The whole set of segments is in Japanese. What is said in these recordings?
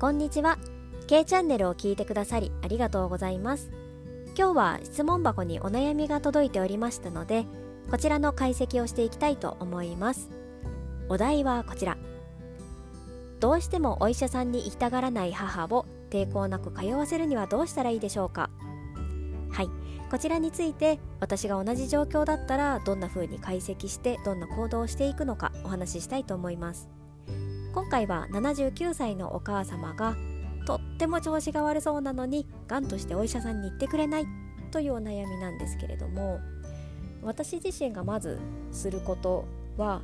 こんにちは。K チャンネルを聞いてくださりありがとうございます。今日は質問箱にお悩みが届いておりましたのでこちらの解析をしていきたいと思います。お題はこちら。どうしてもお医者さんに行きたがらない母を抵抗なく通わせるにはどうしたらいいでしょうか。はい。こちらについて私が同じ状況だったらどんな風に解析してどんな行動をしていくのかお話ししたいと思います。今回は79歳のお母様がとっても調子が悪そうなのにがんとしてお医者さんに行ってくれないというお悩みなんですけれども私自身がまずすることは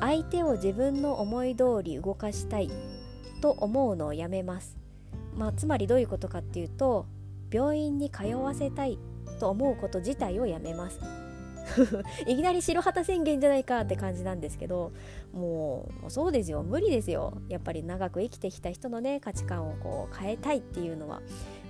相手を自分の思い通り動かしたいと思うのをやめます、まあ、つまりどういうことかっていうと病院に通わせたいと思うこと自体をやめます。いきなり白旗宣言じゃないかって感じなんですけどもうそうですよ。無理ですよ。やっぱり長く生きてきた人のね価値観をこう変えたいっていうのは。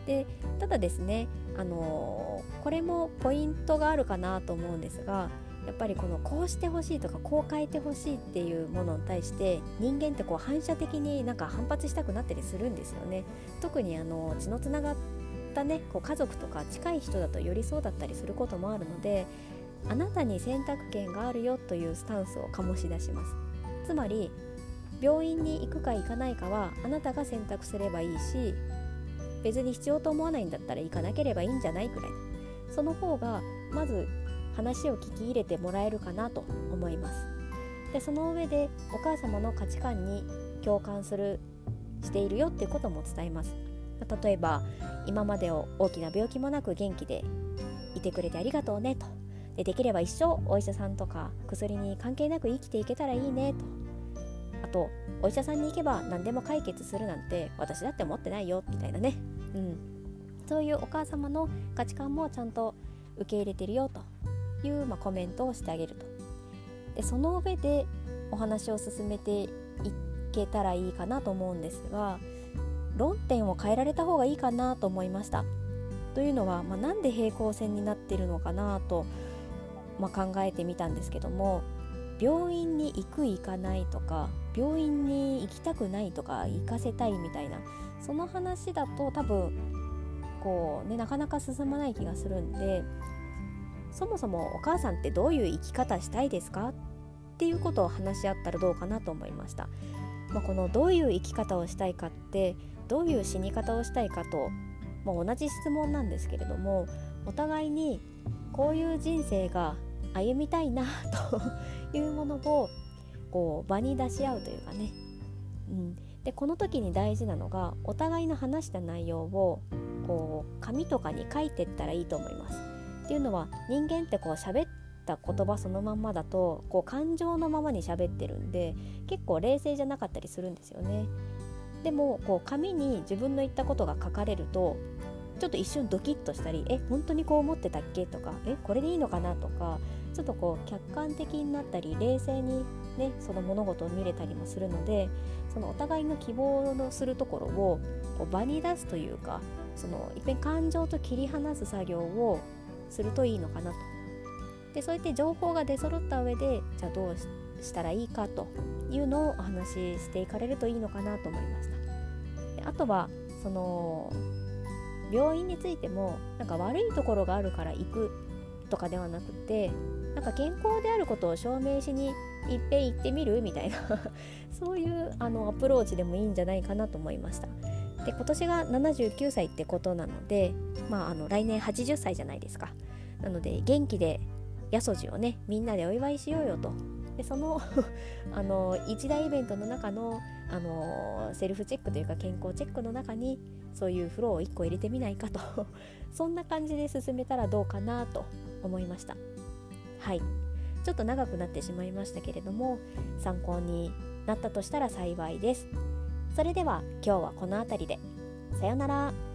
でただですねあのー、これもポイントがあるかなと思うんですがやっぱりこのこうしてほしいとかこう変えてほしいっていうものに対して人間ってこう反射的になんか反発したくなったりするんですよね。特にあの血のつながったねこう家族とか近い人だとよりそうだったりすることもあるのであなたに選択権があるよというスタンスを醸し出します。つまり病院に行くか行かないかはあなたが選択すればいいし別に必要と思わないんだったら行かなければいいんじゃないくらい。その方がまず話を聞き入れてもらえるかなと思います。でその上でお母様の価値観に共感するしているよっていうことも伝えます。例えば今までを大きな病気もなく元気でいてくれてありがとうねと。でできれば一生お医者さんとか薬に関係なく生きていけたらいいねと。あとお医者さんに行けば何でも解決するなんて私だって思ってないよみたいなね、うん、そういうお母様の価値観もちゃんと受け入れてるよという、まあ、コメントをしてあげると。でその上でお話を進めていけたらいいかなと思うんですが論点を変えられた方がいいかなと思いました。というのは、まあ、なんで平行線になってるのかなとまあ、考えてみたんですけども病院に行く行かないとか病院に行きたくないとか行かせたいみたいなその話だと多分こうねなかなか進まない気がするんでそもそもお母さんってどういう生き方したいですか？っていうことを話し合ったらどうかなと思いました、まあ、このどういう生き方をしたいかってどういう死に方をしたいかと、まあ、同じ質問なんですけれどもお互いにこういう人生が歩みたいなというものをこう場に出し合うというかね、うん、でこの時に大事なのがお互いの話した内容をこう紙とかに書いてったらいいと思います。っていうのは人間ってこう喋った言葉そのまんまだとこう感情のままに喋ってるんで結構冷静じゃなかったりするんですよね。でもこう紙に自分の言ったことが書かれるとちょっと一瞬ドキッとしたりえ本当にこう思ってたっけ？とかえこれでいいのかな？とかちょっとこう客観的になったり冷静にねその物事を見れたりもするのでそのお互いの希望のするところをこう場に出すというかそのいっぺん感情と切り離す作業をするといいのかなと。でそうやって情報が出揃った上でじゃあどうしたらいいかというのをお話ししていかれるといいのかなと思いました。であとはその病院についてもなんか悪いところがあるから行くとかではなくてなんか健康であることを証明しにいっぺん行ってみる？みたいな。そういうあのアプローチでもいいんじゃないかなと思いました。で今年が79歳ってことなのでまああの来年80歳じゃないですか。なので元気でやそじをねみんなでお祝いしようよと。でその あの一大イベントの中のあのセルフチェックというか健康チェックの中にそういうフローを1個入れてみないかと。そんな感じで進めたらどうかなと思いました。はい。ちょっと長くなってしまいましたけれども参考になったとしたら幸いです。それでは今日はこの辺りで。さようなら。